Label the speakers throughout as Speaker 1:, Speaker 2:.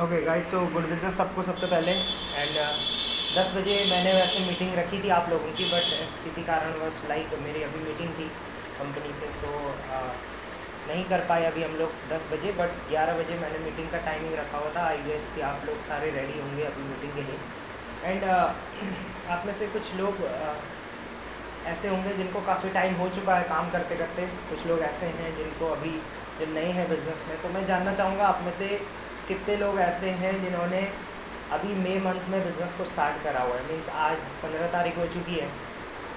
Speaker 1: Okay guys so good business सबको सबसे पहले। एंड दस बजे मैंने वैसे मीटिंग रखी थी आप लोगों की बट किसी कारणवश लाइक मेरी अभी मीटिंग थी कंपनी से सो so, uh, नहीं कर पाए अभी हम लोग दस बजे बट ग्यारह बजे मैंने मीटिंग का टाइमिंग रखा हुआ था। आई गेस कि आप लोग सारे रेडी होंगे अभी मीटिंग के लिए। एंड uh, आप में से कुछ लोग uh, ऐसे होंगे जिनको काफ़ी टाइम हो चुका है काम करते करते। कुछ लोग ऐसे हैं जिनको अभी जो नए हैं बिज़नेस में तो मैं जानना चाहूँगा आप में से कितने लोग ऐसे हैं जिन्होंने अभी मई मंथ में बिज़नेस को स्टार्ट करा हुआ है? मीन्स आज पंद्रह तारीख हो चुकी है।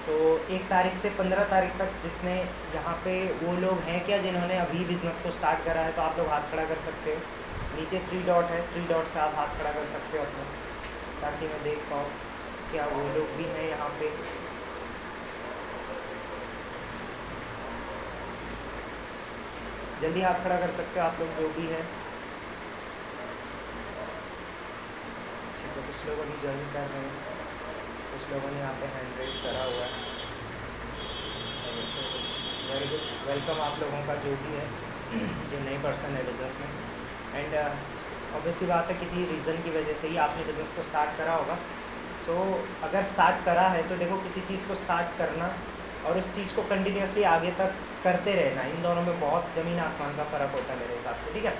Speaker 1: सो so, एक तारीख से पंद्रह तारीख तक जिसने यहाँ पे वो लोग हैं क्या जिन्होंने अभी बिज़नेस को स्टार्ट करा है? तो आप लोग हाथ खड़ा कर सकते हो। नीचे थ्री डॉट है। थ्री डॉट से आप हाथ खड़ा कर सकते हो अपना। ताकि मैं देख पाऊँ क्या वो लोग भी हैं यहाँ पे। जल्दी हाथ खड़ा कर सकते हो आप लोग जो भी है। तो कुछ लोग अभी ज्वाइन कर रहे हैं। कुछ लोगों ने यहाँ पे हैंड रेस करा हुआ है। वेरी गुड वेलकम आप लोगों का जो भी है जो नए पर्सन है बिज़नेस में। एंड ऑब्वियसली बात है किसी रीज़न की वजह से ही आपने बिज़नेस को स्टार्ट करा होगा। सो so, अगर स्टार्ट करा है तो देखो किसी चीज़ को स्टार्ट करना और उस चीज़ को कंटिन्यूसली आगे तक करते रहना इन दोनों में बहुत ज़मीन आसमान का फ़र्क होता है मेरे हिसाब से ठीक है?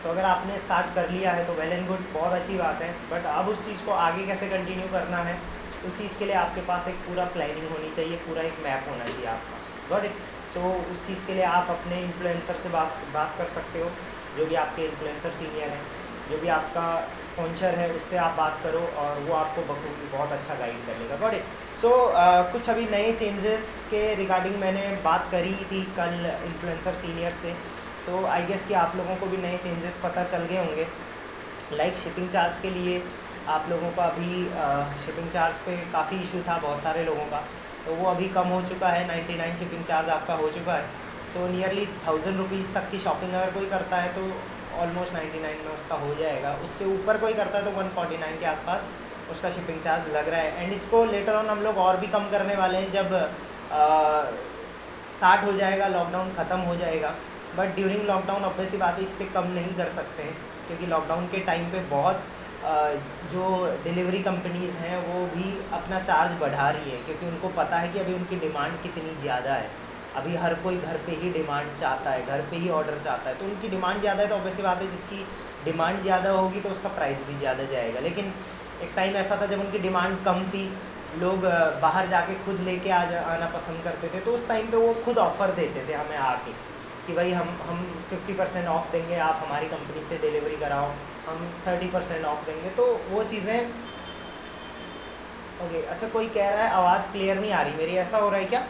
Speaker 1: सो so, अगर आपने स्टार्ट कर लिया है तो वेल एंड गुड बहुत अच्छी बात है। बट अब उस चीज़ को आगे कैसे कंटिन्यू करना है उस चीज़ के लिए आपके पास एक पूरा प्लानिंग होनी चाहिए पूरा एक मैप होना चाहिए आपका। गॉट इट सो उस चीज़ के लिए आप अपने इन्फ्लुएंसर से बात बात कर सकते हो जो भी आपके इन्फ्लुएंसर सीनियर हैं जो भी आपका स्पॉन्सर है उससे आप बात करो और वो आपको बखूबी बहुत अच्छा गाइड कर लेगा। गॉट इट सो कुछ अभी नए चेंजेस के रिगार्डिंग मैंने बात करी थी कल इन्फ्लुएंसर सीनियर से। सो आई गेस कि आप लोगों को भी नए चेंजेस पता चल गए होंगे। लाइक शिपिंग चार्ज के लिए आप लोगों का अभी शिपिंग चार्ज पे काफ़ी इशू था बहुत सारे लोगों का। तो वो अभी कम हो चुका है 99 शिपिंग चार्ज आपका हो चुका है। सो नियरली थाउज़ेंड रुपीज़ तक की शॉपिंग अगर कोई करता है तो ऑलमोस्ट 99 में उसका हो जाएगा। उससे ऊपर कोई करता है तो 149 के आसपास उसका शिपिंग चार्ज लग रहा है। एंड इसको लेटर ऑन हम लोग और भी कम करने वाले हैं जब स्टार्ट हो जाएगा लॉकडाउन ख़त्म हो जाएगा। बट ड्यूरिंग लॉकडाउन ऑब्वियसली बात है, इससे कम नहीं कर सकते हैं, क्योंकि लॉकडाउन के टाइम पे बहुत जो डिलीवरी कंपनीज़ हैं, वो भी अपना चार्ज बढ़ा रही है, क्योंकि उनको पता है कि अभी उनकी डिमांड कितनी ज़्यादा है। अभी हर कोई घर पे ही डिमांड चाहता है, घर पे ही ऑर्डर चाहता है तो उनकी डिमांड ज़्यादा है तो ऑब्वियसली बात है, जिसकी डिमांड ज़्यादा होगी तो उसका प्राइस भी ज़्यादा जाएगा। लेकिन एक टाइम ऐसा था, जब उनकी डिमांड कम थी, लोग बाहर जाके खुद लेके आ आना पसंद करते थे तो उस टाइम पे वो खुद ऑफ़र देते थे हमें आके। कि भाई हम हम 50 परसेंट ऑफ़ देंगे, आप हमारी कंपनी से डिलीवरी कराओ, हम 30 परसेंट ऑफ़ देंगे। तो वो चीज़ें ओके अच्छा कोई कह रहा है, आवाज़ क्लियर नहीं आ रही मेरी, ऐसा हो रहा है क्या?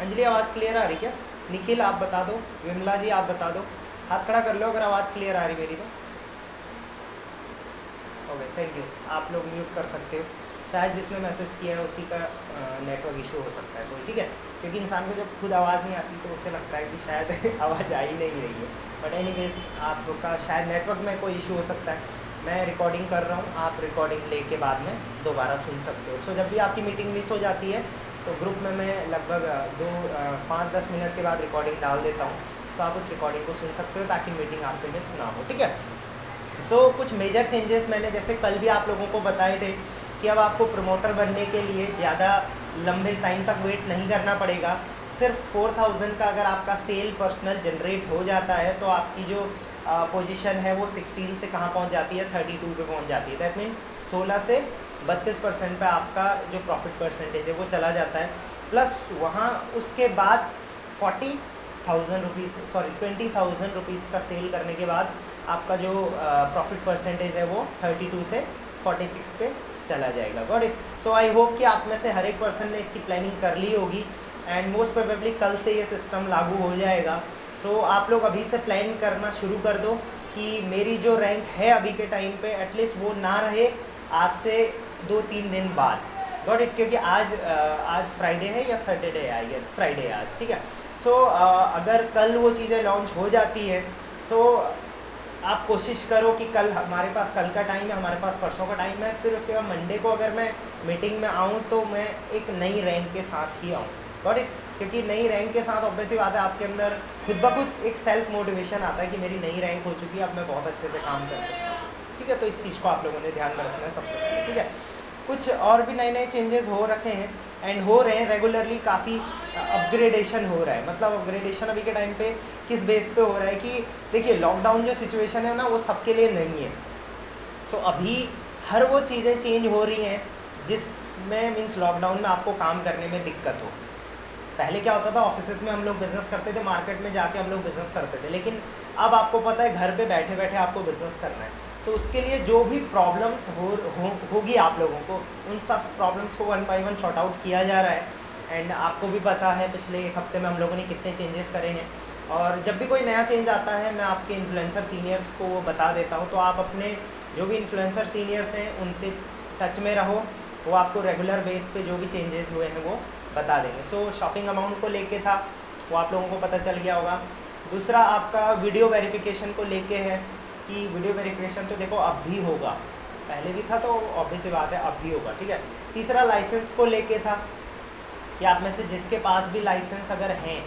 Speaker 1: अंजलि, आवाज़ क्लियर आ रही क्या? निखिल, आप बता दो, विमला जी, आप बता दो। हाथ खड़ा कर लो अगर आवाज़ क्लियर आ रही मेरी तो। ओके थैंक यू आप लोग म्यूट कर सकते हो। शायद जिसने मैसेज किया है उसी का नेटवर्क इशू हो सकता है कोई ठीक है? क्योंकि इंसान को जब खुद आवाज़ नहीं आती तो उसे लगता है कि शायद आवाज़ आ ही नहीं रही है। बट एनी वेज आपका शायद नेटवर्क में कोई इशू हो सकता है। मैं रिकॉर्डिंग कर रहा हूँ आप रिकॉर्डिंग ले के बाद में दोबारा सुन सकते हो। सो so, जब भी आपकी मीटिंग मिस हो जाती है तो ग्रुप में मैं लगभग दो पाँच दस मिनट के बाद रिकॉर्डिंग डाल देता हूँ। सो आप उस रिकॉर्डिंग को सुन सकते हो ताकि मीटिंग आपसे मिस ना हो ठीक है? सो so, कुछ मेजर चेंजेस मैंने जैसे कल भी आप लोगों को बताए थे कि अब आपको प्रमोटर बनने के लिए ज़्यादा लंबे टाइम तक वेट नहीं करना पड़ेगा। सिर्फ़ फोर थाउज़ेंड का अगर आपका सेल पर्सनल जनरेट हो जाता है तो आपकी जो पोजीशन है वो सिक्सटीन से कहाँ पहुँच जाती है? थर्टी टू पर पहुँच जाती है। दैट मीन सोलह से बत्तीस परसेंट पर आपका जो प्रॉफिट परसेंटेज है वो चला जाता है। प्लस वहाँ उसके बाद forty thousand rupees sorry twenty thousand rupees का सेल करने के बाद आपका जो प्रॉफिट परसेंटेज है वो थर्टी टू से फोर्टी सिक्स पे चला जाएगा। Got it so I hope कि आप में से हर एक पर्सन ने इसकी प्लानिंग कर ली होगी एंड मोस्ट प्रोबेबली कल से ये सिस्टम लागू हो जाएगा। सो so, आप लोग अभी से प्लान करना शुरू कर दो कि मेरी जो रैंक है अभी के टाइम पे एटलीस्ट वो ना रहे आज से दो तीन दिन बाद। गॉट इट क्योंकि आज आज फ्राइडे है या सैटरडे है आई गेस फ्राइडे आज ठीक है? सो so, अगर कल वो चीज़ें लॉन्च हो जाती है सो so, आप कोशिश करो कि कल हमारे पास, कल का टाइम है, हमारे पास परसों का टाइम है, फिर उसके बाद मंडे को अगर मैं मीटिंग में आऊँ तो मैं एक नई रैंक के साथ ही आऊँ। गॉट इट क्योंकि नई रैंक के साथ ऑब्वियसली बात है, आपके अंदर खुद ब खुद एक सेल्फ मोटिवेशन आता है कि मेरी नई रैंक हो चुकी है, अब मैं बहुत अच्छे से काम कर सकता हूँ। ठीक है? तो इस चीज़ को आप लोगों ने ध्यान में रखना है सबसे पहले। ठीक है? कुछ और भी नए नए चेंजेस हो रखे हैं। एंड हो रहे हैं रेगुलरली काफ़ी अपग्रेडेशन हो रहा है। मतलब अपग्रेडेशन अभी के टाइम पे किस बेस पे हो रहा है कि देखिए लॉकडाउन जो सिचुएशन है ना वो सबके लिए नहीं है। सो so, अभी हर वो चीज़ें चेंज हो रही हैं जिसमें मीन्स लॉकडाउन में आपको काम करने में दिक्कत हो। पहले क्या होता था ऑफ़िस में हम लोग बिज़नेस करते थे मार्केट में जाके हम लोग बिज़नेस करते थे। लेकिन अब आपको पता है घर पे बैठे बैठे आपको बिज़नेस करना है। So, उसके लिए जो भी प्रॉब्लम्स हो, होगी हो आप लोगों को उन सब प्रॉब्लम्स को one by one sort out किया जा रहा है। एंड आपको भी पता है पिछले एक हफ़्ते में हम लोगों ने कितने चेंजेस करे हैं। और जब भी कोई नया चेंज आता है मैं आपके इन्फ्लुएंसर सीनियर्स को वो बता देता हूँ। तो आप अपने जो भी इन्फ्लुएंसर सीनियर्स हैं उनसे टच में रहो। वो आपको रेगुलर बेस पे जो भी चेंजेस हुए हैं वो बता देंगे। सो so, शॉपिंग अमाउंट को लेके था वो आप लोगों को पता चल गया होगा। दूसरा आपका वीडियो वेरिफिकेशन को लेके है। कि वीडियो वेरिफिकेशन तो देखो अब भी होगा। पहले भी था तो ऑब्वियस बात है अब भी होगा ठीक है? तीसरा लाइसेंस को लेके था कि आप में से जिसके पास भी लाइसेंस अगर हैं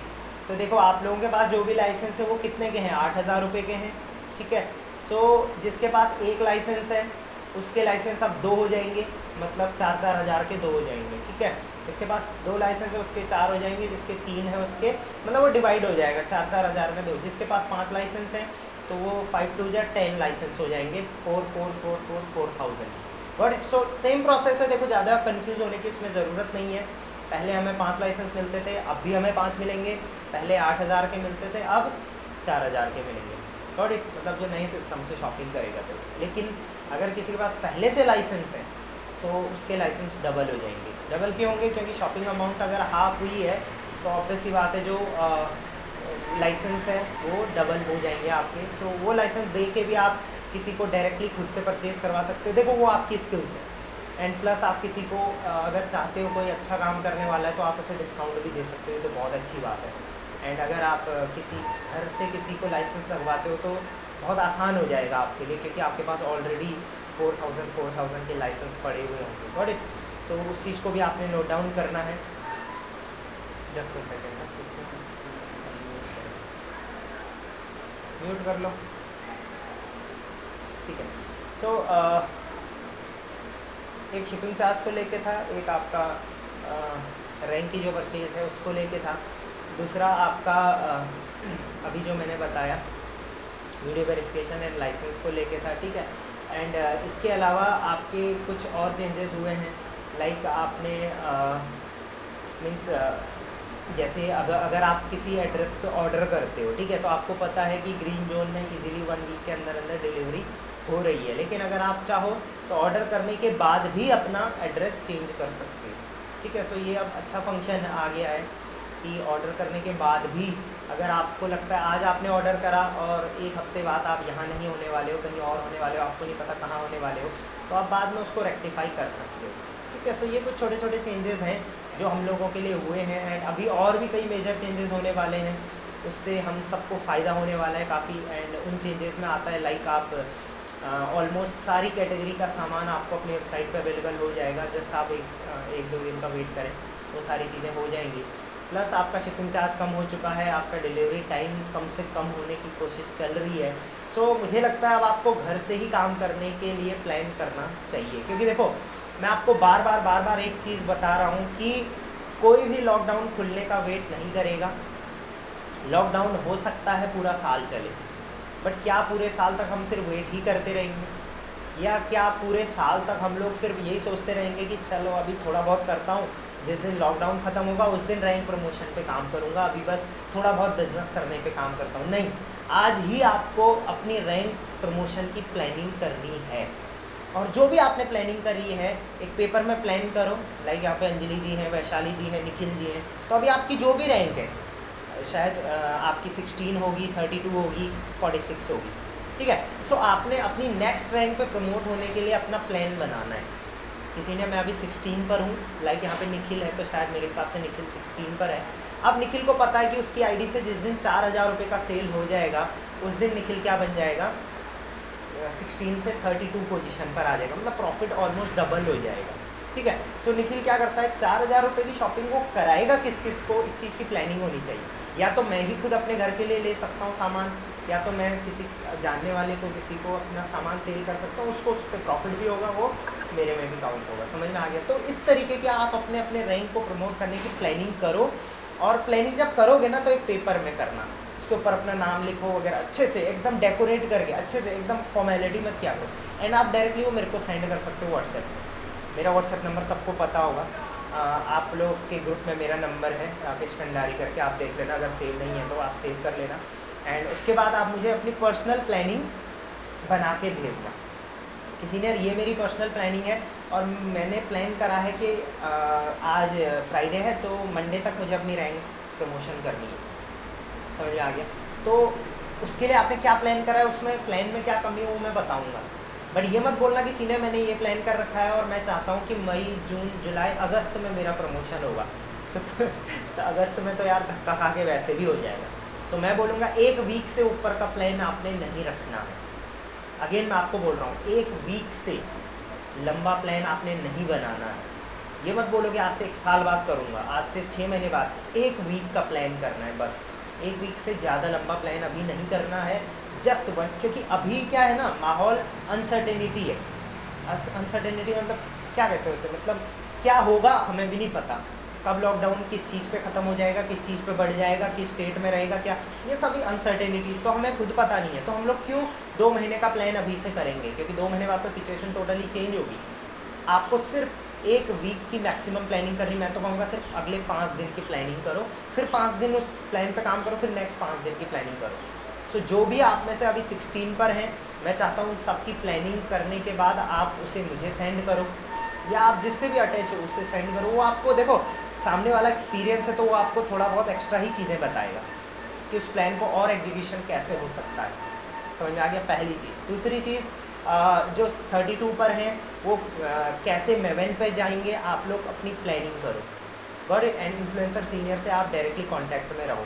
Speaker 1: तो देखो आप लोगों के पास जो भी लाइसेंस है वो कितने के हैं? आठ हज़ार रुपये के हैं ठीक है? सो so, जिसके पास एक लाइसेंस है उसके लाइसेंस अब दो हो जाएँगे मतलब चार चार हज़ार के दो हो जाएँगे ठीक है? जिसके पास दो लाइसेंस है, उसके चार हो जाएँगे, जिसके तीन है उसके मतलब वो डिवाइड हो जाएगा, चार चार हज़ार में दो। जिसके पास पाँच लाइसेंस हैं तो वो फाइव टू या टेन लाइसेंस हो जाएँगे four four four four four thousand but it's same process है, देखो ज़्यादा कन्फ्यूज़ होने की उसमें ज़रूरत नहीं है। पहले हमें पाँच लाइसेंस मिलते थे, अब भी हमें पाँच मिलेंगे। पहले आठ हज़ार के मिलते थे, अब चार हज़ार के मिलेंगे। इट मतलब जो नए सिस्टम से शॉपिंग करेगा तो। लेकिन अगर किसी के पास पहले से लाइसेंस है सो उसके लाइसेंस डबल हो जाएँगे। डबल क्यों होंगे? क्योंकि शॉपिंग अमाउंट अगर हाफ़ हुई है तो ऑब्वियस ही बात है जो लाइसेंस है वो डबल हो जाएँगे आपके। सो so, वो लाइसेंस दे के भी आप किसी को डायरेक्टली खुद से परचेज करवा सकते हो। देखो वो आपकी स्किल्स है। एंड प्लस आप किसी को अगर चाहते हो कोई अच्छा काम करने वाला है तो आप उसे डिस्काउंट भी दे सकते हो। तो बहुत अच्छी बात है। एंड अगर आप किसी घर से किसी को लाइसेंस लगवाते हो तो बहुत आसान हो जाएगा आपके लिए क्योंकि आपके पास already four thousand four thousand के लाइसेंस पड़े हुए होंगे। गॉट इट सो उस चीज़ को भी आपने नोट डाउन करना है। जस्ट अ सेकेंड म्यूट कर लो। ठीक है। सो so, uh, एक शिपिंग चार्ज को लेके था एक आपका रैंक uh, की जो परचेज़ है उसको लेके था। दूसरा आपका अभी जो मैंने बताया वीडियो वेरिफिकेशन एंड लाइसेंस को लेके था ठीक है? एंड इसके अलावा आपके कुछ और चेंजेस हुए हैं लाइक आपने मीन्स जैसे अगर अगर आप किसी एड्रेस पे ऑर्डर करते हो, ठीक है तो आपको पता है कि ग्रीन जोन में इजीली वन वीक के अंदर अंदर डिलीवरी हो रही है। लेकिन अगर आप चाहो तो ऑर्डर करने के बाद भी अपना एड्रेस चेंज कर सकते हो। ठीक है सो ये अब अच्छा फ़ंक्शन आ गया है कि ऑर्डर करने के बाद भी अगर आपको लगता है आज आपने ऑर्डर करा और एक हफ़्ते बाद आप यहाँ नहीं होने वाले हो, कहीं और होने वाले हो, आपको नहीं पता कहाँ होने वाले हो तो आप बाद में उसको रेक्टिफाई कर सकते हो। ठीक है सो ये कुछ छोटे छोटे चेंजेस हैं जो हम लोगों के लिए हुए हैं एंड अभी और भी कई मेजर चेंजेस होने वाले हैं। उससे हम सबको फ़ायदा होने वाला है काफ़ी एंड उन चेंजेस में आता है लाइक आप ऑलमोस्ट सारी कैटेगरी का सामान आपको अपनी वेबसाइट पर अवेलेबल हो जाएगा। जस्ट आप एक एक दो दिन का वेट करें, वो सारी चीज़ें हो जाएँगी। प्लस आपका शिपिंग चार्ज कम हो चुका है आपका डिलीवरी टाइम कम से कम होने की कोशिश चल रही है। सो so, मुझे लगता है अब आपको घर से ही काम करने के लिए प्लान करना चाहिए। क्योंकि देखो मैं आपको बार बार बार बार एक चीज़ बता रहा हूँ कि कोई भी लॉकडाउन खुलने का वेट नहीं करेगा। लॉकडाउन हो सकता है पूरा साल चले बट क्या पूरे साल तक हम सिर्फ़ वेट ही करते रहेंगे? या क्या पूरे साल तक हम लोग सिर्फ़ यही सोचते रहेंगे कि चलो अभी थोड़ा बहुत करता हूँ जिस दिन लॉकडाउन ख़त्म होगा, उस दिन रैंक प्रमोशन पे काम करूँगा। अभी बस थोड़ा बहुत बिज़नेस करने पे काम करता हूँ। नहीं, आज ही आपको अपनी रैंक प्रमोशन की प्लानिंग करनी है। और जो भी आपने प्लानिंग करी है, एक पेपर में प्लान करो। लाइक यहाँ पे अंजलि जी हैं, वैशाली जी हैं, निखिल जी हैं। तो अभी आपकी जो भी रैंक है, शायद आपकी सिक्सटीन होगी थर्टी टू होगी फोर्टी सिक्स होगी। ठीक है? सो आपने अपनी नेक्स्ट रैंक पे प्रमोट होने के लिए अपना प्लान बनाना है। ने मैं अभी सिक्सटीन पर हूँ। लाइक यहाँ पे निखिल है तो शायद मेरे हिसाब से निखिल सिक्सटीन पर है। अब निखिल को पता है कि उसकी आईडी से जिस दिन चार हज़ार रुपये का सेल हो जाएगा उस दिन निखिल क्या बन जाएगा? सिक्सटीन से थर्टी टू पोजिशन पर आ जाएगा। मतलब प्रॉफिट ऑलमोस्ट डबल हो जाएगा। ठीक है? सो so, निखिल क्या करता है? चार हज़ार रुपये की शॉपिंग वो कराएगा किस किस को? इस चीज़ की प्लानिंग होनी चाहिए। या तो मैं ही खुद अपने घर के लिए ले सकता हूँ सामान या तो मैं किसी जानने वाले को किसी को अपना सामान सेल कर सकता हूँ उसको उस पर प्रॉफिट भी होगा वो। मेरे में भी काउंट होगा, समझ में आ गया? तो इस तरीके के आप अपने अपने रैंक को प्रमोट करने की प्लानिंग करो और प्लानिंग जब करोगे ना तो एक पेपर में करना। उसके ऊपर अपना नाम लिखो वगैरह अच्छे से एकदम डेकोरेट करके अच्छे से एकदम फॉर्मेलिटी मत किया करो। एंड आप डायरेक्टली वो मेरे को सेंड कर सकते हो व्हाट्सएप पर मेरा व्हाट्सएप नंबर सबको पता होगा। आप लोग के ग्रुप में मेरा नंबर है, राकेश कंडारी करके, आप देख लेना, अगर सेव नहीं है तो आप सेव कर लेना। एंड उसके बाद आप मुझे अपनी पर्सनल प्लानिंग बना के भेजना। ने ये मेरी पर्सनल प्लानिंग है। और मैंने प्लान करा है कि आज फ्राइडे है तो मंडे तक मुझे अपनी रैंक प्रमोशन करनी है। समझ में आ गया? तो उसके लिए आपने क्या प्लान करा है? उसमें प्लान में क्या कमी है वो मैं बताऊँगा। बट ये मत बोलना कि सीनियर मैंने ये प्लान कर रखा है और मैं चाहता हूँ कि मई जून जुलाई अगस्त में मेरा प्रमोशन होगा। तो, तो, तो अगस्त में तो यार धक्का खा के वैसे भी हो जाएगा। सो so, मैं बोलूँगा एक वीक से ऊपर का प्लान आपने नहीं रखना है। अगेन मैं आपको बोल रहा हूँ, एक वीक से लंबा प्लान आपने नहीं बनाना है। ये मत बोलो कि आज से एक साल बाद करूँगा, आज से छः महीने बाद। एक वीक का प्लान करना है बस। एक वीक से ज़्यादा लंबा प्लान अभी नहीं करना है जस्ट वन क्योंकि अभी क्या है ना, माहौल अनसर्टेनिटी है। अनसर्टेनिटी मतलब क्या कहते हैं उसे? मतलब क्या होगा, हमें भी नहीं पता। कब लॉकडाउन किस चीज़ पे ख़त्म हो जाएगा, किस चीज़ पे बढ़ जाएगा, किस स्टेट में रहेगा, क्या? ये सभी अनसर्टेनिटी तो हमें खुद पता नहीं है। तो हम लोग क्यों दो महीने का प्लान अभी से करेंगे? क्योंकि दो महीने बाद तो सिचुएशन टोटली चेंज होगी। आपको सिर्फ़ एक वीक की मैक्सिमम प्लानिंग करनी, मैं तो कहूँगा सिर्फ़ अगले पाँच दिन की प्लानिंग करो। फिर पाँच दिन उस प्लान पर काम करो, फिर नेक्स्ट पाँच दिन की प्लानिंग करो। सो जो भी आप में से अभी सिक्सटीन पर हैं, मैं चाहता हूँ सबकी प्लानिंग करने के बाद आप उसे मुझे सेंड करो। या आप जिससे भी अटैच हो उससे सेंड करो। वो आपको देखो सामने वाला एक्सपीरियंस है तो वो आपको थोड़ा बहुत एक्स्ट्रा ही चीज़ें बताएगा कि उस प्लान को और एग्जीक्यूशन कैसे हो सकता है। समझ में आ गया पहली चीज़। दूसरी चीज़ जो थर्टी टू पर हैं, वो कैसे मेवन पे जाएँगे, आप लोग अपनी प्लानिंग करो। गॉड एंड इन्फ्लुएंसर सीनियर से आप डायरेक्टली कांटेक्ट में रहो।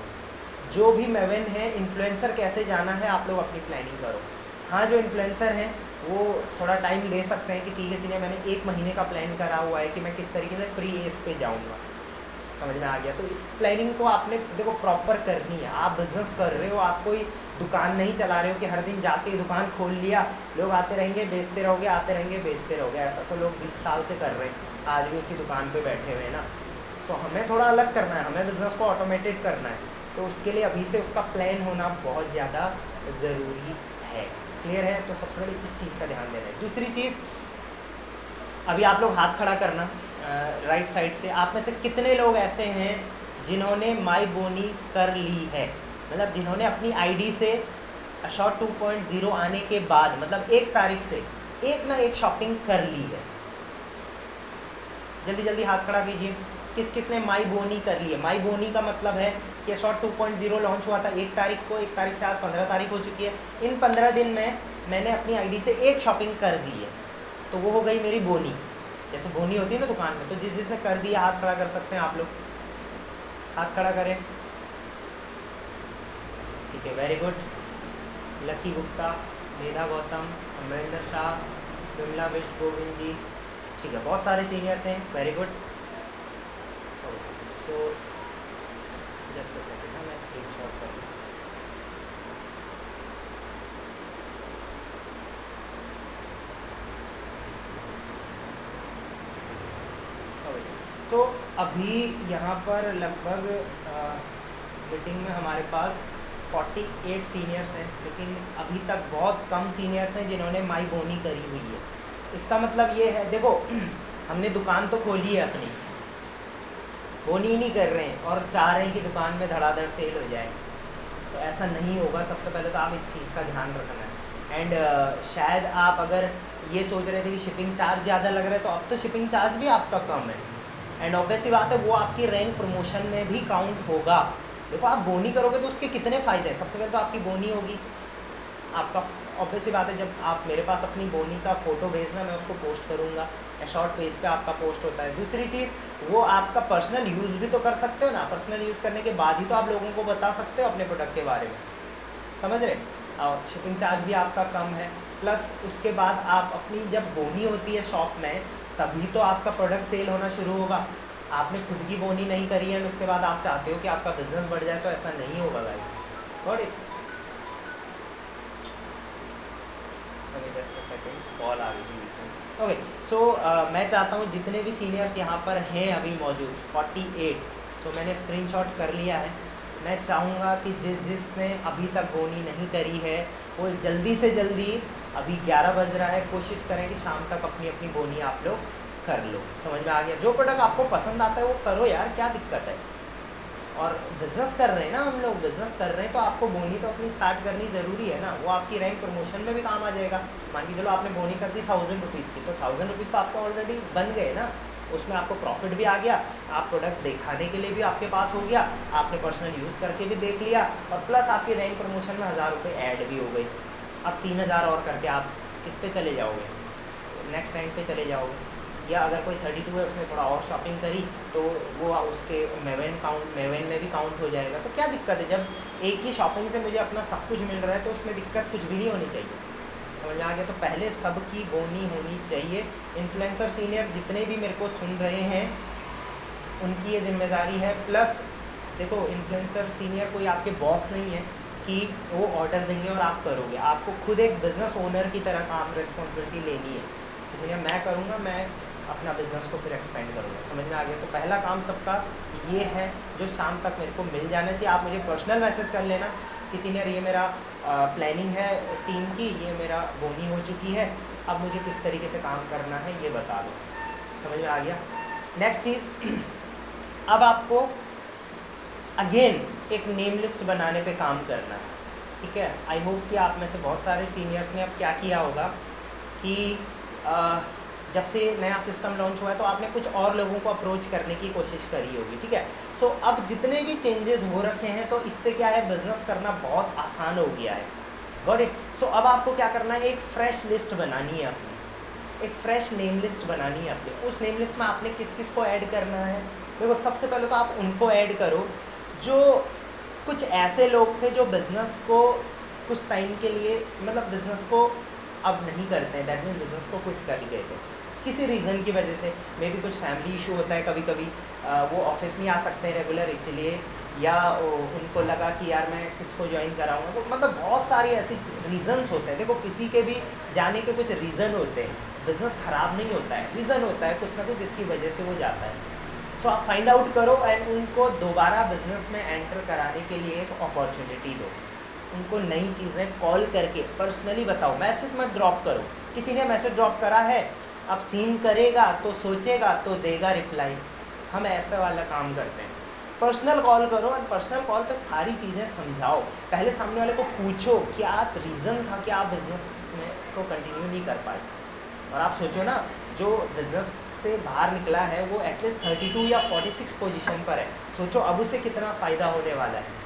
Speaker 1: जो भी मेवन है इन्फ्लुएंसर कैसे जाना है, आप लोग अपनी प्लानिंग करो। हाँ जो इन्फ्लुएंसर हैं, वो थोड़ा टाइम ले सकते हैं कि ठीक है सीनियर मैंने एक महीने का प्लान करा हुआ है कि मैं किस तरीके से प्री एज पे जाऊँगा। समझ में आ गया। तो इस प्लानिंग को आपने देखो प्रॉपर करनी है आप बिज़नेस कर रहे हो, आप कोई दुकान नहीं चला रहे हो कि हर दिन जाके दुकान खोल लिया। लोग आते रहेंगे, बेचते रहोगे, आते रहेंगे, बेचते रहोगे। ऐसा तो लोग बीस साल से कर रहे हैं। आज भी उसी दुकान पर बैठे हुए हैं ना। सो हमें थोड़ा अलग करना है। हमें बिज़नेस को ऑटोमेटेड करना है। तो उसके लिए अभी से उसका प्लान होना बहुत ज़्यादा ज़रूरी है। क्लियर है? तो सबसे पहले इस चीज़ का ध्यान देना है। दूसरी चीज़, अभी आप लोग हाथ खड़ा करना। राइट साइड से। आप में से कितने लोग ऐसे हैं जिन्होंने माई बोनी कर ली है? मतलब जिन्होंने अपनी आईडी से शॉर्ट टू पॉइंट ज़ीरो आने के बाद मतलब एक तारीख से, एक ना एक शॉपिंग कर ली है। जल्दी जल्दी हाथ खड़ा कीजिए। किस किस ने माई बोनी कर ली है? माई बोनी का मतलब है कि short two point zero launch हुआ था। एक तारीख को, एक तारीख से आज पंद्रह तारीख हो चुकी है। इन पंद्रह दिन में मैंने अपनी आईडी से एक शॉपिंग कर दी है। तो वो हो गई मेरी बोनी जैसे बोनी होती है ना दुकान में तो जिस जिसने कर दिया, हाथ खड़ा कर सकते हैं आप लोग। हाथ खड़ा करें। ठीक है वेरी गुड लकी गुप्ता मेधा गौतम अमरिंदर शाह विमला बिस्ट गोविंद जी ठीक है, बहुत सारे सीनियर्स हैं। Very good so just second मैं स्क्रीन शॉट कर सो so, अभी यहाँ पर लगभग मीटिंग में हमारे पास 48 सीनियर्स हैं लेकिन अभी तक बहुत कम सीनियर्स हैं जिन्होंने माई बोनी करी हुई है। इसका मतलब ये है देखो हमने दुकान तो खोली है अपनी। बोनी नहीं कर रहे हैं और चाह रहे हैं कि दुकान में धड़ाधड़ सेल हो जाए। तो ऐसा नहीं होगा सबसे पहले तो आप इस चीज़ का ध्यान रखना। है एंड uh, शायद आप अगर ये सोच रहे थे कि शिपिंग चार्ज ज़्यादा लग रहा है तो अब तो शिपिंग चार्ज भी आपका कम है। एंड ऑब्वियसली बात है, वो आपकी रैंक प्रमोशन में भी काउंट होगा। देखो, आप बोनी करोगे तो उसके कितने फ़ायदे हैं? सबसे पहले तो आपकी बोनी होगी। आपका ऑब्वियसली बात है, जब आप मेरे पास अपनी बोनी का फ़ोटो भेजना, मैं उसको पोस्ट करूँगा। या शॉर्ट पेज पे आपका पोस्ट होता है। दूसरी चीज़, वो आपका पर्सनल यूज़ भी तो कर सकते हो ना। पर्सनल यूज़ करने के बाद ही तो आप लोगों को बता सकते हो अपने प्रोडक्ट के बारे में। समझ रहे? और शिपिंग चार्ज भी आपका कम है। प्लस उसके बाद आप अपनी जब बोनी होती है शॉप में तभी तो आपका प्रोडक्ट सेल होना शुरू होगा। आपने खुद की बोनी नहीं करी है उसके बाद आप चाहते हो कि आपका बिज़नेस बढ़ जाए तो ऐसा नहीं होगा भाई और ओके सो। मैं चाहता हूँ जितने भी सीनियर्स यहाँ पर हैं अभी मौजूद 48 सो so, मैंने स्क्रीनशॉट कर लिया है। मैं चाहूँगा कि जिस जिसने अभी तक बोनी नहीं करी है वो जल्दी से जल्दी अभी 11 बज रहा है, कोशिश करें कि शाम तक अपनी अपनी बोनी आप लोग कर लो। समझ में आ गया? जो प्रोडक्ट आपको पसंद आता है वो करो यार, क्या दिक्कत है? और बिज़नेस कर रहे हैं ना हम लोग बिज़नेस कर रहे हैं तो आपको बोनी तो अपनी स्टार्ट करनी ज़रूरी है ना। वो आपकी रैंक प्रमोशन में भी काम आ जाएगा। मान के चलो आपने बोनी कर दी थाउज़ेंड रुपीज़ की तो थाउज़ेंड रुपीज़ तो आपको ऑलरेडी बन गए ना। उसमें आपको प्रॉफिट भी आ गया, आप प्रोडक्ट दिखाने के लिए भी आपके पास हो गया, आपने पर्सनल यूज़ करके भी देख लिया, और प्लस आपकी रैंक प्रमोशन में हज़ार रुपये ऐड भी हो गई अब तीन हज़ार और करके आप किस पे चले जाओगे? नेक्स्ट रैंक पे चले जाओगे। या अगर कोई थर्टी टू है, उसने थोड़ा और शॉपिंग करी तो वो उसके मेवन काउंट मेवन में भी काउंट हो जाएगा। तो क्या दिक्कत है? जब एक ही शॉपिंग से मुझे अपना सब कुछ मिल रहा है तो उसमें दिक्कत कुछ भी नहीं होनी चाहिए। समझ में आ गया? तो पहले सबकी बोनी होनी चाहिए। इन्फ्लुएंसर सीनियर जितने भी मेरे को सुन रहे हैं, उनकी ये ज़िम्मेदारी है। प्लस देखो इन्फ्लुएंसर सीनियर कोई आपके बॉस नहीं है। कि वो ऑर्डर देंगे और आप करोगे। आपको खुद एक बिज़नेस ओनर की तरह काम रिस्पॉन्सिबिलिटी लेनी है। इसलिए मैं करूँगा, मैं अपना बिज़नेस को फिर एक्सपेंड करूँगा। समझ में आ गया? तो पहला काम सबका ये है, जो शाम तक मेरे को मिल जाना चाहिए। आप मुझे पर्सनल मैसेज कर लेना, किसी ने, ये मेरा प्लानिंग है टीम की, ये मेरा बोनी हो चुकी है, अब मुझे किस तरीके से काम करना है, ये बता दो। समझ में आ गया? नेक्स्ट चीज़, अब आपको अगेन एक नेम लिस्ट बनाने पे काम करना। है ठीक है? आई होप कि आप में से बहुत सारे सीनियर्स ने अब क्या किया होगा कि आ, जब से नया सिस्टम लॉन्च हुआ है तो आपने कुछ और लोगों को अप्रोच करने की कोशिश करी होगी। ठीक है? सो so, अब जितने भी चेंजेस हो रखे हैं तो इससे क्या है? बिज़नेस करना बहुत आसान हो गया है। गॉट इट सो अब आपको क्या करना है? एक फ्रेश लिस्ट बनानी है अपनी। एक फ्रेश नेम लिस्ट बनानी है अपनी। उस नेम लिस्ट में आपने किस किस को ऐड करना है? देखो सबसे पहले तो आप उनको ऐड करो जो कुछ ऐसे लोग थे जो बिज़नेस को कुछ टाइम के लिए मतलब बिज़नेस को अब नहीं करते हैं दैट मीन बिज़नेस को क्विट कर गए थे किसी रीज़न की वजह से मे भी कुछ फैमिली इशू होता है कभी कभी वो ऑफ़िस नहीं आ सकते रेगुलर इसीलिए, या उनको लगा कि यार मैं किसको ज्वाइन कराऊँगा। तो मतलब बहुत सारी ऐसी रीज़न्स होते हैं। देखो, किसी के भी जाने के कुछ रीज़न होते हैं। बिज़नेस ख़राब नहीं होता है। रीज़न होता है कुछ ना कुछ जिसकी वजह से वो जाता है। फाइंड आउट करो एंड उनको दोबारा बिज़नेस में एंटर कराने के लिए एक अपॉर्चुनिटी दो। उनको नई चीज़ें कॉल करके पर्सनली बताओ। मैसेज मत ड्रॉप करो। किसी ने मैसेज ड्रॉप करा है, अब सीन करेगा तो सोचेगा तो देगा रिप्लाई हम ऐसा वाला काम करते हैं। पर्सनल कॉल करो और पर्सनल कॉल पे सारी चीज़ें समझाओ। पहले सामने वाले को पूछो, क्या रीज़न था कि आप बिज़नेस में को कंटिन्यू नहीं कर पाए? और आप सोचो ना, जो बिज़नेस से बाहर निकला है वो एटलीस्ट थर्टी टू या फोर्टी सिक्स पोजिशन पर है। सोचो अब उसे कितना फ़ायदा होने वाला है।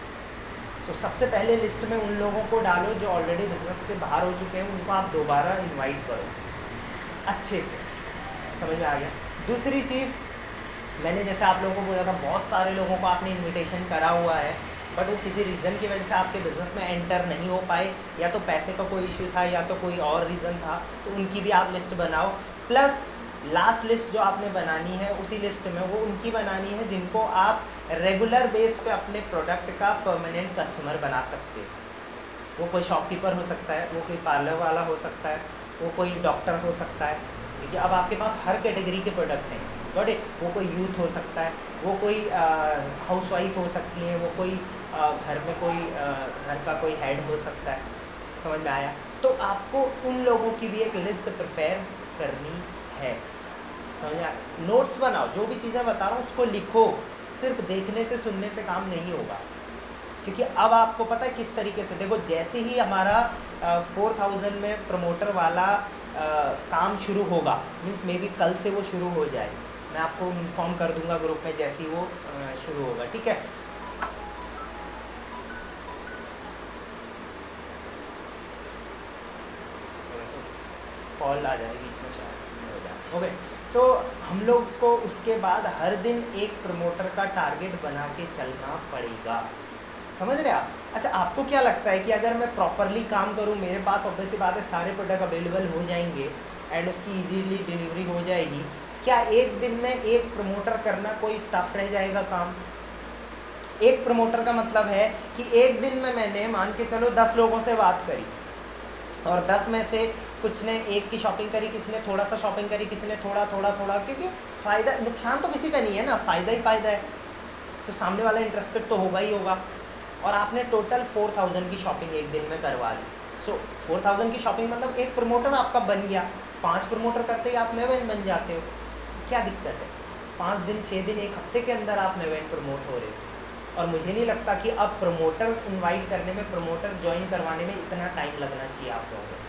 Speaker 1: सो so, सबसे पहले लिस्ट में उन लोगों को डालो जो ऑलरेडी बिज़नेस से बाहर हो चुके हैं उनको आप दोबारा इन्वाइट करो। अच्छे से। समझ में आ गया? दूसरी चीज़ मैंने जैसे आप लोगों को बोला था बहुत सारे लोगों को आपने इन्विटेशन करा हुआ है बट वो किसी रीज़न की वजह से आपके बिज़नेस में एंटर नहीं हो पाए या तो पैसे का कोई इशू था या तो कोई और रीज़न था तो उनकी भी आप लिस्ट बनाओ। प्लस लास्ट लिस्ट जो आपने बनानी है उसी लिस्ट में वो उनकी बनानी है जिनको आप रेगुलर बेस पे अपने प्रोडक्ट का परमानेंट कस्टमर बना सकते हो। वो कोई शॉपकीपर हो सकता है वो कोई पार्लर वाला हो सकता है वो कोई डॉक्टर हो सकता है। देखिए अब आपके पास हर कैटेगरी के प्रोडक्ट हैं इट वो कोई यूथ हो सकता है वो कोई हाउस वाइफ हो सकती है वो कोई आ, घर में कोई आ, घर का कोई हेड हो सकता है। समझ में आया? तो आपको उन लोगों की भी एक लिस्ट प्रिपेयर करनी है। समझ? नोट्स बनाओ जो भी चीज़ें बता रहा हूँ उसको लिखो। सिर्फ़ देखने से सुनने से काम नहीं होगा। क्योंकि अब आपको पता है किस तरीके से देखो जैसे ही हमारा फोर थाउज़ेंड में प्रमोटर वाला आ, काम शुरू होगा मीन्स मे बी कल से वो शुरू हो जाए। मैं आपको इन्फॉर्म कर दूँगा ग्रुप में जैसे ही वो शुरू होगा ठीक है? कॉल आ जाए बीच में शायद हो जाए ओके सो हम लोग को उसके बाद हर दिन एक प्रमोटर का टारगेट बना के चलना पड़ेगा। समझ रहे आप? अच्छा आपको क्या लगता है कि अगर मैं प्रॉपरली काम करूँ, मेरे पास ऑब्वियसली बात है, सारे प्रोडक्ट अवेलेबल हो जाएँगे एंड उसकी इजीली डिलीवरी हो जाएगी, क्या एक दिन में एक प्रमोटर करना कोई टफ रह जाएगा काम? एक प्रमोटर का मतलब है कि एक दिन में मैंने मान के चलो दस लोगों से बात करी और दस में से कुछ ने एक की शॉपिंग करी, किसी ने थोड़ा सा शॉपिंग करी, किसी ने थोड़ा थोड़ा थोड़ा, क्योंकि फ़ायदा, नुकसान तो किसी का नहीं है ना, फ़ायदा ही फ़ायदा है। तो सामने वाला इंटरेस्टेड तो होगा ही होगा। और आपने टोटल फोर थाउज़ेंड की शॉपिंग एक दिन में करवा ली सो फोर थाउज़ेंड की शॉपिंग मतलब एक प्रमोटर आपका बन गया। पाँच प्रमोटर करते ही आप मेवेन बन जाते हो। क्या दिक्कत है? पाँच दिन छः दिन, एक हफ़्ते के अंदर आप मेवेन प्रमोट हो रहे हो। और मुझे नहीं लगता कि अब प्रमोटर इनवाइट करने में प्रमोटर ज्वाइन करवाने में इतना टाइम लगना चाहिए आप लोगों को।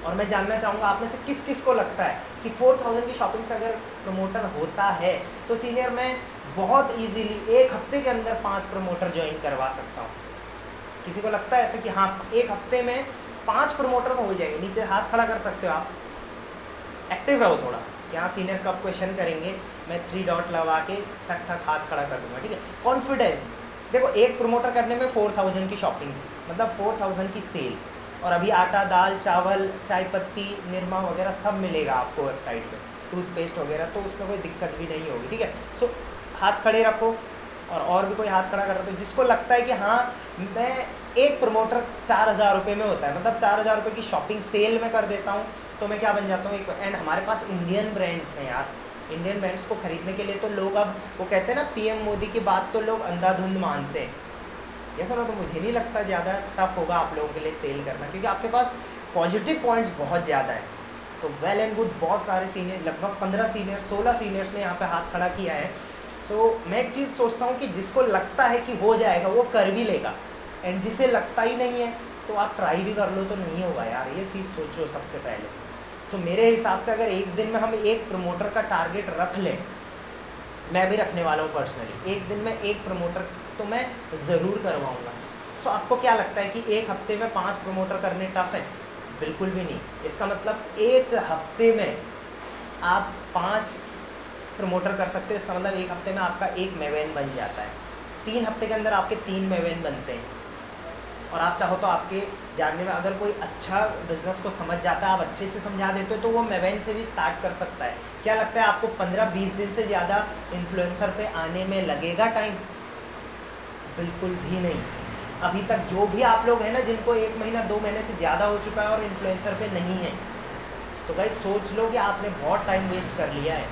Speaker 1: और मैं जानना चाहूँगा, आप में से किस किस को लगता है कि फोर थाउज़ेंड की शॉपिंग से अगर प्रमोटर होता है तो सीनियर मैं बहुत इजीली एक हफ़्ते के अंदर पाँच प्रमोटर ज्वाइन करवा सकता हूँ। किसी को लगता है ऐसे कि हाँ एक हफ़्ते में पाँच प्रमोटर तो हो जाएँगे, नीचे हाथ खड़ा कर सकते हो आप। एक्टिव रहो थोड़ा। यहाँ सीनियर कब क्वेश्चन करेंगे, मैं थ्री डॉट लगा के ठक ठक हाथ खड़ा कर दूँगा, ठीक है? कॉन्फिडेंस देखो, एक प्रमोटर करने में फोर थाउज़ेंड की शॉपिंग मतलब फोर थाउज़ेंड की सेल और अभी आटा, दाल, चावल, चाय पत्ती, निरमा वगैरह सब मिलेगा आपको वेबसाइट पे टूथपेस्ट वगैरह तो उसमें कोई दिक्कत भी नहीं होगी, ठीक है? सो हाथ खड़े रखो और और भी कोई हाथ खड़ा कर रहा तो जिसको लगता है कि हाँ मैं एक प्रमोटर चार हज़ार रुपये में होता है मतलब चार हज़ार रुपये की शॉपिंग सेल में कर देता हूँ तो मैं क्या बन जाता हूँ? एक एंड हमारे पास इंडियन ब्रांड्स हैं यार। इंडियन ब्रांड्स को खरीदने के लिए तो लोग अब, वो कहते हैं ना पीएम मोदी की बात तो लोग अंधाधुंध मानते हैं। ये सुनो तो मुझे नहीं लगता ज़्यादा टफ होगा आप लोगों के लिए सेल करना क्योंकि आपके पास पॉजिटिव पॉइंट्स बहुत ज़्यादा है। तो वेल एंड गुड बहुत सारे सीनियर लगभग पंद्रह सीनियर सोलह सीनियर्स ने यहाँ पे हाथ खड़ा किया है। सो so, मैं एक चीज़ सोचता हूँ कि जिसको लगता है कि हो जाएगा वो कर भी लेगा। एंड जिसे लगता ही नहीं है तो आप ट्राई भी कर लो तो नहीं होगा यार ये चीज़ सोचो सबसे पहले। सो so, मेरे हिसाब से अगर एक दिन में हम एक प्रमोटर का टारगेट रख लें मैं भी रखने वाला हूँ पर्सनली एक दिन में एक प्रमोटर तो मैं ज़रूर करवाऊँगा। सो so, आपको क्या लगता है कि एक हफ़्ते में पाँच प्रमोटर करने टफ है? बिल्कुल भी नहीं। इसका मतलब एक हफ़्ते में आप पाँच प्रमोटर कर सकते हो। इसका मतलब एक हफ़्ते में आपका एक मेवेन बन जाता है। तीन हफ़्ते के अंदर आपके तीन मेवेन बनते हैं। और आप चाहो तो आपके जानने में अगर कोई अच्छा बिज़नेस को समझ जाता है आप अच्छे से समझा देते हो तो वो मेवेन से भी स्टार्ट कर सकता है। क्या लगता है आपको पंद्रह बीस दिन से ज़्यादा इन्फ्लुएंसर पे आने में लगेगा टाइम बिल्कुल भी नहीं। अभी तक जो भी आप लोग हैं ना, जिनको एक महीना, दो महीने से ज़्यादा हो चुका है और इन्फ्लुएंसर पे नहीं है। तो भाई सोच लो कि आपने बहुत टाइम वेस्ट कर लिया है।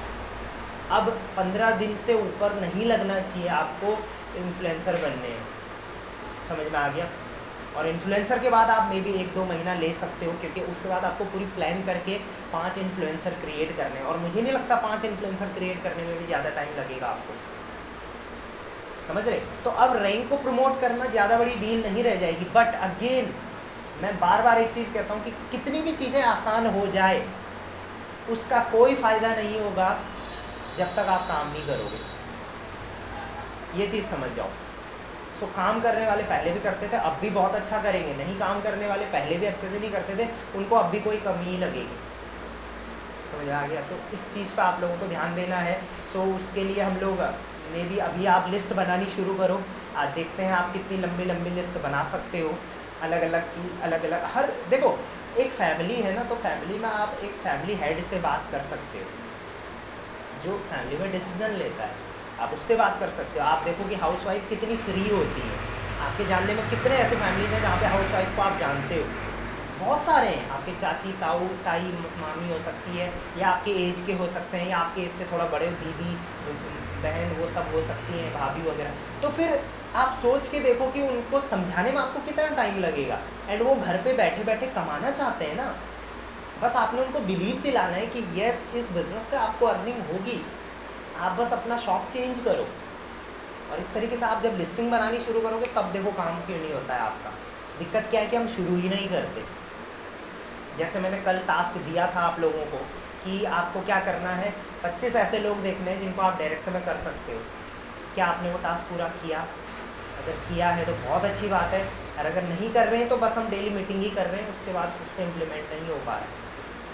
Speaker 1: अब पंद्रह दिन से ऊपर नहीं लगना चाहिए आपको इन्फ्लुएंसर बनने। समझ में आ गया? और इन्फ्लुएंसर के बाद आप मे बी एक, दो महीना ले सकते हो, क्योंकि उसके बाद आपको पूरी प्लान करके पाँच इन्फ्लुएंसर क्रिएट करने और मुझे नहीं लगता पाँच इन्फ्लुएंसर क्रिएट करने में भी ज़्यादा टाइम लगेगा आपको। समझ रहे? तो अब रैंक को प्रमोट करना ज़्यादा बड़ी डील नहीं रह जाएगी। बट अगेन मैं बार बार एक चीज़ कहता हूँ कि कितनी भी चीज़ें आसान हो जाए उसका कोई फ़ायदा नहीं होगा जब तक आप काम नहीं करोगे। ये चीज़ समझ जाओ। सो so, काम करने वाले पहले भी करते थे अब भी बहुत अच्छा करेंगे। नहीं काम करने वाले पहले भी अच्छे से नहीं करते थे उनको अब भी कोई कमी ही लगेगी। समझ आ गया? तो इस चीज़ पर आप लोगों को ध्यान देना है। सो so, उसके लिए हम लोग मे भी अभी आप लिस्ट बनानी शुरू करो। आज देखते हैं आप कितनी लंबी लंबी लिस्ट बना सकते हो। अलग अलग की अलग अलग हर, देखो, एक फैमिली है ना तो फैमिली में आप एक फैमिली हेड से बात कर सकते हो। जो फैमिली में डिसीज़न लेता है, आप उससे बात कर सकते हो। आप देखो कि हाउस वाइफ कितनी फ्री होती है। आपके जानने में कितने ऐसे फैमिलीज़ हैं जहाँ पे हाउस वाइफ को आप जानते हो। बहुत सारे हैं। आपके चाची, ताऊ, ताई, मामी हो सकती है, या आपके एज के हो सकते हैं, या आपके एज से थोड़ा बड़े दीदी बहन, वो सब हो सकती हैं, भाभी वगैरह। तो फिर आप सोच के देखो कि उनको समझाने में आपको कितना टाइम लगेगा। एंड वो घर पे बैठे बैठे कमाना चाहते हैं ना। बस आपने उनको बिलीव दिलाना है कि यस इस बिज़नेस से आपको अर्निंग होगी। आप बस अपना शॉप चेंज करो। और इस तरीके से आप जब लिस्टिंग बनानी शुरू करोगे, तब देखो काम क्यों नहीं होता है आपका। दिक्कत क्या है कि हम शुरू ही नहीं करते। जैसे मैंने कल टास्क दिया था आप लोगों को। कि आपको क्या करना है। पच्चीस ऐसे लोग देखने हैं जिनको आप डायरेक्ट में कर सकते हो। क्या आपने वो टास्क पूरा किया? अगर किया है तो बहुत अच्छी बात है। और अगर नहीं कर रहे हैं तो बस हम डेली मीटिंग ही कर रहे हैं, उसके बाद उस पर इम्प्लीमेंट नहीं हो पा रहा है।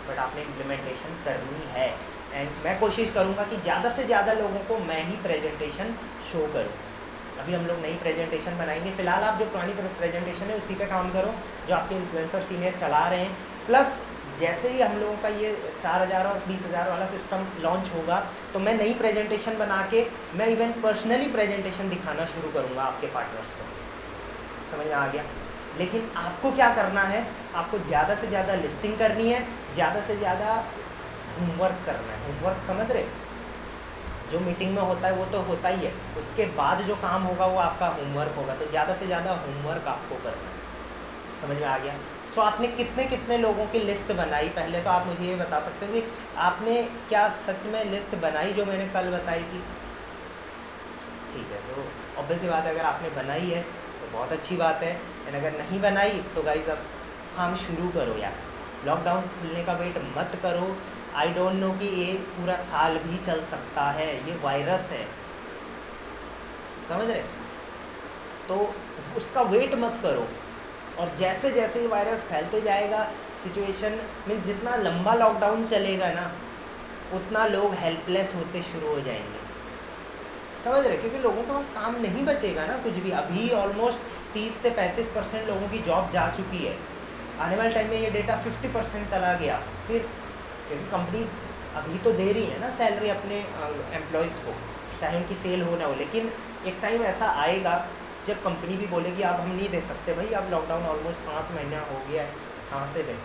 Speaker 1: बट आपने इम्प्लीमेंटेशन करनी है। एंड मैं कोशिश करूँगा कि ज़्यादा से ज़्यादा लोगों को मैं ही प्रेजेंटेशन शो करूँ। अभी हम लोग नई प्रेजेंटेशन बनाएँगे। फ़िलहाल आप जो पुरानी प्रेजेंटेशन है उसी पे काम करो। जो आपके इन्फ्लुएंसर सीनियर चला रहे हैं। प्लस जैसे ही हम लोगों का ये चार हज़ार और बीस हज़ार वाला सिस्टम लॉन्च होगा तो मैं नई प्रेजेंटेशन बना के, मैं इवन पर्सनली प्रेजेंटेशन दिखाना शुरू करूँगा आपके पार्टनर्स को। समझ में आ गया? लेकिन आपको क्या करना है? आपको ज़्यादा से ज़्यादा लिस्टिंग करनी है, ज़्यादा से ज़्यादा होमवर्क करना है। होमवर्क समझ रहे? जो मीटिंग में होता है, वो तो होता ही है। उसके बाद जो काम होगा, वो आपका होमवर्क होगा। तो ज़्यादा से ज़्यादा होमवर्क आपको करना है। समझ में आ गया? सो आपने कितने कितने लोगों की लिस्ट बनाई पहले? तो आप मुझे ये बता सकते हो कि आपने क्या सच में लिस्ट बनाई जो मैंने कल बताई थी? ठीक है सो ऑब्वियसली बात है, अगर आपने बनाई है तो बहुत अच्छी बात है। एंड अगर नहीं बनाई तो गाइज़ अब काम शुरू करो यार। लॉकडाउन खुलने का वेट मत करो। आई डोंट नो कि ये पूरा साल भी चल सकता है। ये वायरस है। समझ रहे? तो उसका वेट मत करो। और जैसे जैसे ये वायरस फैलते जाएगा सिचुएशन में जितना लंबा लॉकडाउन चलेगा ना, उतना लोग हेल्पलेस होते शुरू हो जाएँगे। समझ रहे क्योंकि लोगों के पास काम नहीं बचेगा ना कुछ भी। अभी ऑलमोस्ट तीस से पैंतीस परसेंट लोगों की जॉब जा चुकी है। आने वाले टाइम में ये डेटा फिफ्टी परसेंट चला गया। फिर क्योंकि कंपनी अभी तो दे रही है ना सैलरी अपने एम्प्लॉयज़ को, चाहे उनकी सेल हो ना हो। लेकिन एक टाइम ऐसा आएगा जब कंपनी भी बोलेगी आप हम नहीं दे सकते भाई अब लॉकडाउन ऑलमोस्ट पाँच महीना हो गया है कहाँ से दें?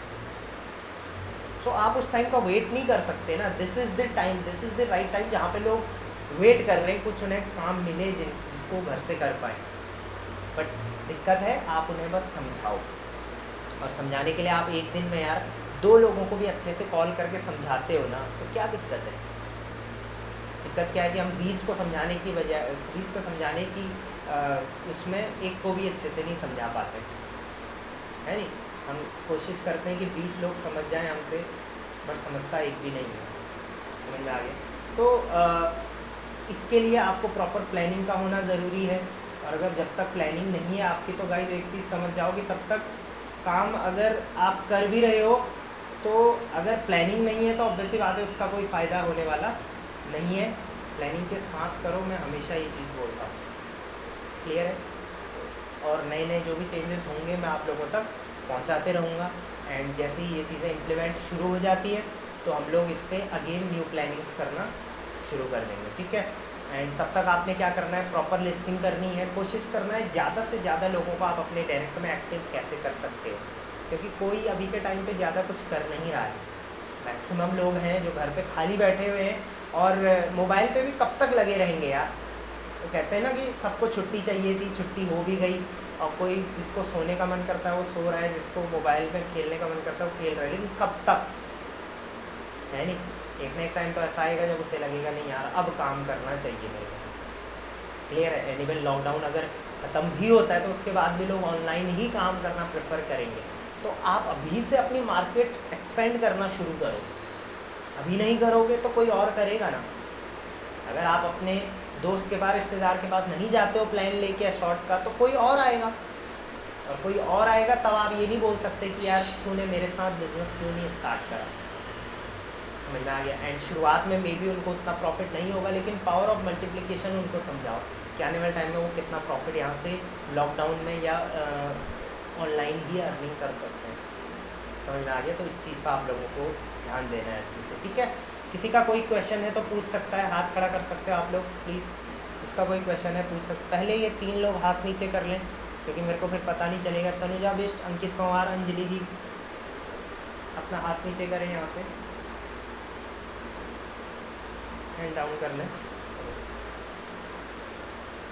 Speaker 1: सो so, आप उस टाइम का वेट नहीं कर सकते ना। This is the time this is the right time जहाँ पे लोग वेट कर रहे हैं कुछ उन्हें काम मिले जिन जिसको घर से कर पाए। बट दिक्कत है आप उन्हें बस समझाओ। और समझाने के लिए आप एक दिन में यार दो लोगों को भी अच्छे से कॉल करके समझाते हो ना तो क्या दिक्कत है? दिक्कत क्या है कि हम बीस को समझाने की बजाय बीस को समझाने की उसमें एक को भी अच्छे से नहीं समझा पाते। है नहीं? हम कोशिश करते हैं कि बीस लोग समझ जाएँ हमसे बट समझता एक भी नहीं है। समझ में आ गया? तो आ, इसके लिए आपको प्रॉपर प्लानिंग का होना ज़रूरी है। और अगर जब तक प्लानिंग नहीं है आपकी तो गाइज़ एक चीज़ समझ जाओगे तब तक काम अगर आप कर भी रहे हो तो अगर प्लानिंग नहीं है तो ऑब्वियसली बात है उसका कोई फ़ायदा होने वाला नहीं है। प्लानिंग के साथ करो मैं हमेशा ये चीज़ बोलता हूँ। क्लियर है। और नए नए जो भी चेंजेस होंगे, मैं आप लोगों तक पहुंचाते रहूँगा। एंड जैसे ही ये चीज़ें इम्प्लीमेंट शुरू हो जाती है तो हम लोग इस पर अगेन न्यू प्लानिंग्स करना शुरू कर देंगे, ठीक है? एंड तब तक आपने क्या करना है? प्रॉपर लिस्टिंग करनी है। कोशिश करना है ज़्यादा से ज़्यादा लोगों को आप अपने डायरेक्ट में एक्टिव कैसे कर सकते हो। क्योंकि कोई अभी के टाइम पे ज़्यादा कुछ कर नहीं रहा है। मैक्सिमम लोग हैं जो घर पे खाली बैठे हुए हैं और मोबाइल पे भी कब तक लगे रहेंगे यार? तो कहते हैं ना कि सबको छुट्टी चाहिए थी, छुट्टी हो भी गई और कोई जिसको सोने का मन करता है वो सो रहा है, जिसको मोबाइल में खेलने का मन करता है वो खेल रहा है। लेकिन कब तक? है नहीं। एक ना एक टाइम तो ऐसा आएगा जब उसे लगेगा, नहीं यार, अब काम करना चाहिए मेरे को। क्लियर है? एनिमल लॉकडाउन अगर ख़त्म भी होता है तो उसके बाद भी लोग ऑनलाइन ही काम करना प्रेफर करेंगे। तो आप अभी से अपनी मार्केट एक्सपेंड करना शुरू करो। अभी नहीं करोगे तो कोई और करेगा ना। अगर आप अपने दोस्त के पास रिश्तेदार के पास नहीं जाते हो प्लान लेके या शॉर्ट का तो कोई और आएगा। और कोई और आएगा, तब आप ये नहीं बोल सकते कि यार, तूने मेरे साथ बिज़नेस क्यों नहीं स्टार्ट करा? समझ में आ गया? एंड शुरुआत में मे बी उनको उतना प्रॉफिट नहीं होगा, लेकिन पावर ऑफ़ मल्टीप्लिकेशन उनको समझाओ कि आने वाले टाइम में वो कितना प्रॉफिट यहाँ से लॉकडाउन में या ऑनलाइन ही अर्निंग कर सकते हैं। समझ में आ गया? तो इस चीज़ पर आप लोगों को ध्यान देना है अच्छे से, ठीक है? किसी का कोई क्वेश्चन है तो पूछ सकता है, हाथ खड़ा कर सकते हो आप लोग प्लीज़ जिसका कोई क्वेश्चन है पूछ सकते पहले ये तीन लोग हाथ नीचे कर लें, क्योंकि मेरे को फिर पता नहीं चलेगा। तनुजा बिस्ट, अंकित पवार, अंजलि जी, अपना हाथ नीचे करें यहाँ से। हैंड डाउन कर लें।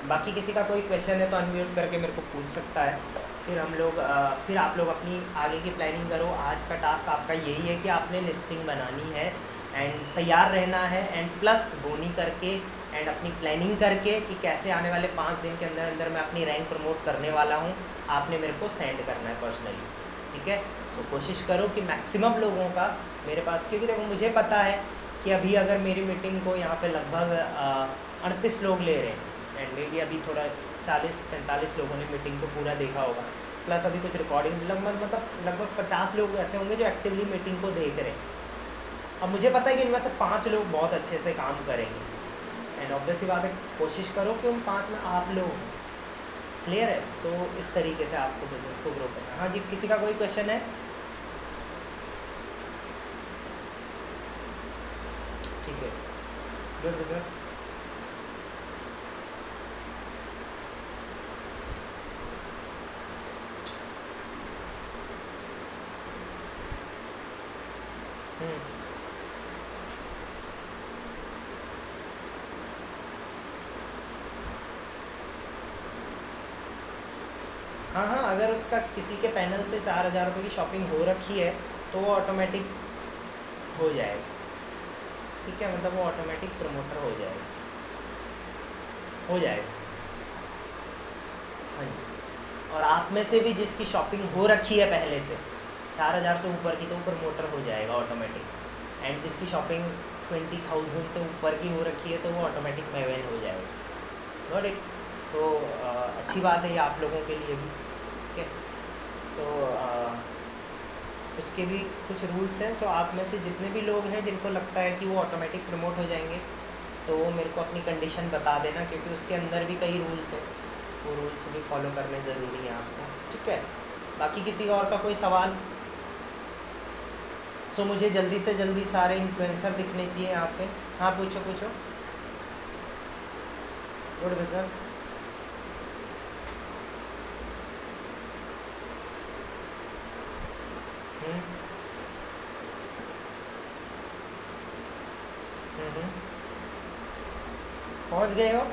Speaker 1: बाकी किसी का कोई क्वेश्चन है तो अनम्यूट करके मेरे को पूछ सकता है। फिर हम लोग फिर आप लोग अपनी आगे की प्लानिंग करो। आज का टास्क आपका यही है कि आपने लिस्टिंग बनानी है। एंड तैयार रहना है एंड प्लस बोनी करके एंड अपनी प्लानिंग करके कि कैसे आने वाले पाँच दिन के अंदर अंदर मैं अपनी रैंक प्रमोट करने वाला हूँ, आपने मेरे को सेंड करना है पर्सनली ठीक है? सो कोशिश करो कि मैक्सिमम लोगों का मेरे पास, क्योंकि देखो मुझे पता है कि अभी अगर मेरी मीटिंग को यहाँ पे लगभग अड़तीस लोग ले रहे हैं एंड मे बी अभी थोड़ा चालीस, पैंतालीस लोगों ने मीटिंग को पूरा देखा होगा प्लस अभी कुछ रिकॉर्डिंग लगभग मतलब लगभग पचास लोग ऐसे होंगे जो एक्टिवली मीटिंग को देख रहे हैं। अब मुझे पता है कि इनमें से पाँच लोग बहुत अच्छे से काम करेंगे। एंड ऑब्वियसली बात है कोशिश करो कि उन पाँच में आप लोग क्लियर है सो so, इस तरीके से आपको बिज़नेस को ग्रो करना है। हाँ जी किसी का कोई क्वेश्चन है? ठीक है। गुड बिज़नेस हम्म। अगर उसका किसी के पैनल से चार हज़ार रुपये की शॉपिंग हो रखी है तो वो ऑटोमेटिक हो जाएगा। ठीक है? मतलब वो ऑटोमेटिक प्रमोटर हो जाएगा। हो जाएगा। हाँ जी। और आप में से भी जिसकी शॉपिंग हो रखी है पहले से, चार हज़ार से ऊपर की तो वो प्रमोटर हो जाएगा ऑटोमेटिक एंड जिसकी शॉपिंग ट्वेंटी थाउज़ेंड से ऊपर की हो रखी है तो वो ऑटोमेटिक मेवेन हो जाएगा। गॉट इट सो अच्छी बात है ये आप लोगों के लिए भी। सो uh, उसके भी कुछ रूल्स हैं सो आप में से जितने भी लोग हैं जिनको लगता है कि वो ऑटोमेटिक प्रमोट हो जाएँगे तो वो मेरे को अपनी कंडीशन बता देना क्योंकि उसके अंदर भी कई रूल्स हैं। वो रूल्स भी फॉलो करने ज़रूरी हैं आपको ठीक है? बाकी किसी और का कोई सवाल? सो मुझे जल्दी से जल्दी सारे इन्फ्लुएंसर दिखने चाहिए यहाँ पे। हाँ पूछो पूछो। गुड बिज़नेस हम्म हम्म पहुँच गए हो?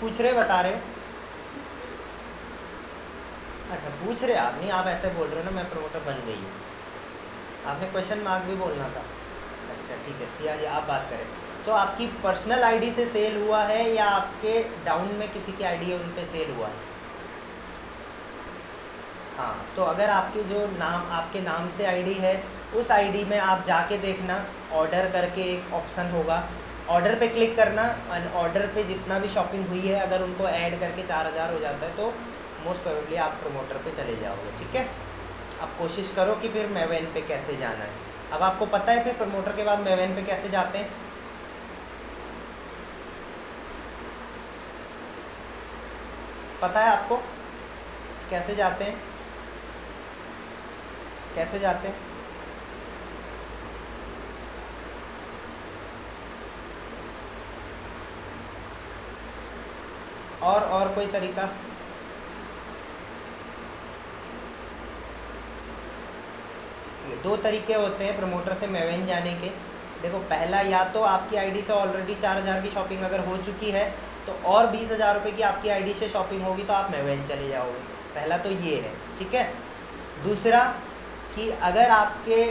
Speaker 1: पूछ रहे बता रहे अच्छा पूछ रहे आप नहीं आप ऐसे बोल रहे हो ना मैं प्रमोटर बन गई हूँ। आपने क्वेश्चन मार्क भी बोलना था। अच्छा ठीक है सिया जी आप बात करें। सो so, आपकी पर्सनल आईडी से सेल हुआ है या आपके डाउन में किसी की आईडी है उन पर सेल हुआ है? हाँ तो अगर आपके जो नाम आपके नाम से आईडी है उस आईडी में आप जाके देखना ऑर्डर करके एक ऑप्शन होगा। ऑर्डर पे क्लिक करना और ऑर्डर पे जितना भी शॉपिंग हुई है, अगर उनको ऐड करके चार हज़ार हो जाता है तो मोस्ट प्रोबेबली आप प्रमोटर पे चले जाओगे, ठीक है? अब कोशिश करो कि फिर मेवेन पे कैसे जाना है। अब आपको पता है फिर प्रमोटर के बाद मेवेन पे कैसे जाते हैं? पता है आपको? कैसे जाते हैं? कैसे जाते हैं? और और कोई तरीका? दो तरीके होते हैं प्रमोटर से मेवेन जाने के। देखो, पहला या तो आपकी आईडी से ऑलरेडी चार हज़ार की शॉपिंग अगर हो चुकी है तो और बीस हज़ार रुपये की आपकी आईडी से शॉपिंग होगी तो आप मेवेन चले जाओगे। पहला तो ये है, ठीक है? दूसरा कि अगर आपके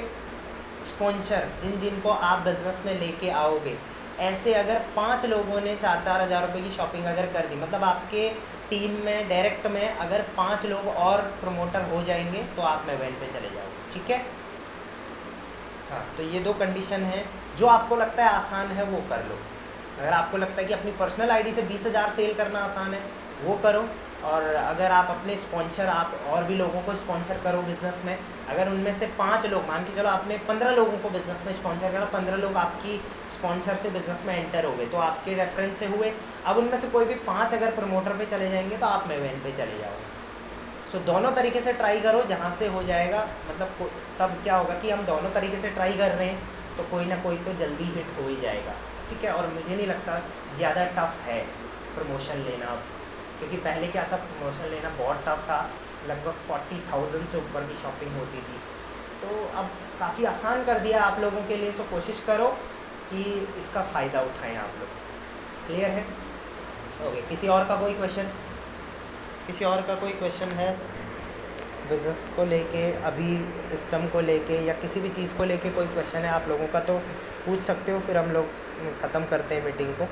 Speaker 1: स्पॉन्सर जिन जिन को आप बिज़नेस में लेके आओगे ऐसे अगर पाँच लोगों ने चार चार हज़ार रुपये की शॉपिंग अगर कर दी मतलब आपके टीम में डायरेक्ट में अगर पाँच लोग और प्रमोटर हो जाएँगे तो आप मोबाइल पे चले जाओगे, ठीक है? हाँ तो ये दो कंडीशन है। जो आपको लगता है आसान है, वो कर लो। अगर आपको लगता है कि अपनी पर्सनल आईडी से बीस हज़ार सेल करना आसान है, वो करो। और अगर आप अपने स्पॉन्सर आप और भी लोगों को स्पॉन्सर करो बिज़नेस में, अगर उनमें से पाँच लोग, मान के चलो आपने पंद्रह लोगों को बिज़नेस में स्पॉन्सर करा, पंद्रह लोग आपकी स्पॉन्सर से बिज़नेस में एंटर हो गए तो आपके रेफरेंस से हुए। अब उनमें से कोई भी पाँच अगर प्रमोटर पे चले जाएँगे तो आप मेवेन पे चले जाओगे। सो दोनों तरीके से ट्राई करो, जहाँ से हो जाएगा मतलब तब क्या होगा कि हम दोनों तरीके से ट्राई कर रहे हैं तो कोई ना कोई तो जल्दी हिट हो ही जाएगा। ठीक है? और मुझे नहीं लगता ज़्यादा टफ है प्रमोशन लेना क्योंकि पहले क्या था प्रमोशन लेना बहुत टफ था। लगभग फोर्टी थाउज़ेंड से ऊपर की शॉपिंग होती थी। तो अब काफ़ी आसान कर दिया आप लोगों के लिए सो कोशिश करो कि इसका फ़ायदा उठाएँ आप लोग। क्लियर है? ओके किसी और का कोई क्वेश्चन किसी और का कोई क्वेश्चन है? बिज़नेस को लेके, अभी सिस्टम को लेके या किसी भी चीज़ को लेके कोई क्वेश्चन है आप लोगों का तो पूछ सकते हो, फिर हम लोग ख़त्म करते हैं मीटिंग को।